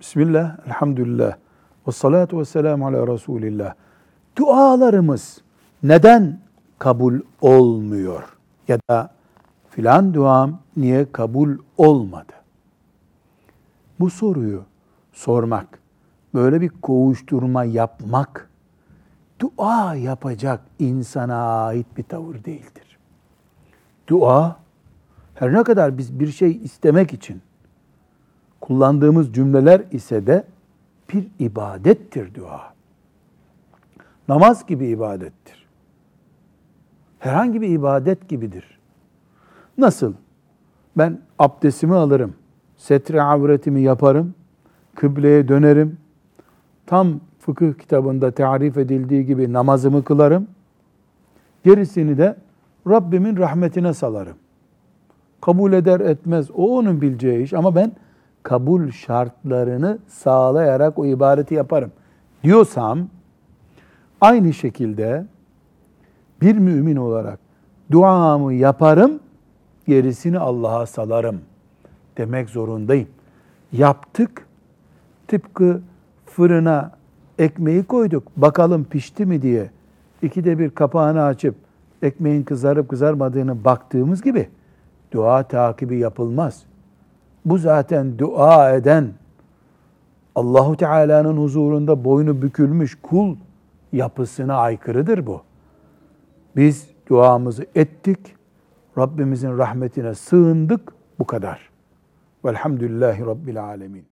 Bismillah, elhamdülillah, ve salatu ve selamu ala Resulillah. Dualarımız neden kabul olmuyor? Ya da filan duam niye kabul olmadı? Bu soruyu sormak, böyle bir kovuşturma yapmak, dua yapacak insana ait bir tavır değildir. Dua, her ne kadar biz bir şey istemek için kullandığımız cümleler ise de bir ibadettir dua. Namaz gibi ibadettir. Herhangi bir ibadet gibidir. Nasıl? Ben abdestimi alırım, setre avretimi yaparım, kıbleye dönerim, tam fıkıh kitabında tarif edildiği gibi namazımı kılarım, gerisini de Rabbimin rahmetine salarım. Kabul eder etmez o onun bileceği iş ama ben kabul şartlarını sağlayarak o ibadeti yaparım diyorsam aynı şekilde bir mümin olarak duamı yaparım, gerisini Allah'a salarım demek zorundayım. Yaptık, tıpkı fırına ekmeği koyduk, bakalım pişti mi diye ikide bir kapağını açıp ekmeğin kızarıp kızarmadığını baktığımız gibi dua takibi yapılmaz. Bu zaten dua eden Allahu Teala'nın huzurunda boynu bükülmüş kul yapısına aykırıdır bu. Biz duamızı ettik, Rabbimizin rahmetine sığındık, bu kadar. Velhamdülillahi Rabbil Alemin.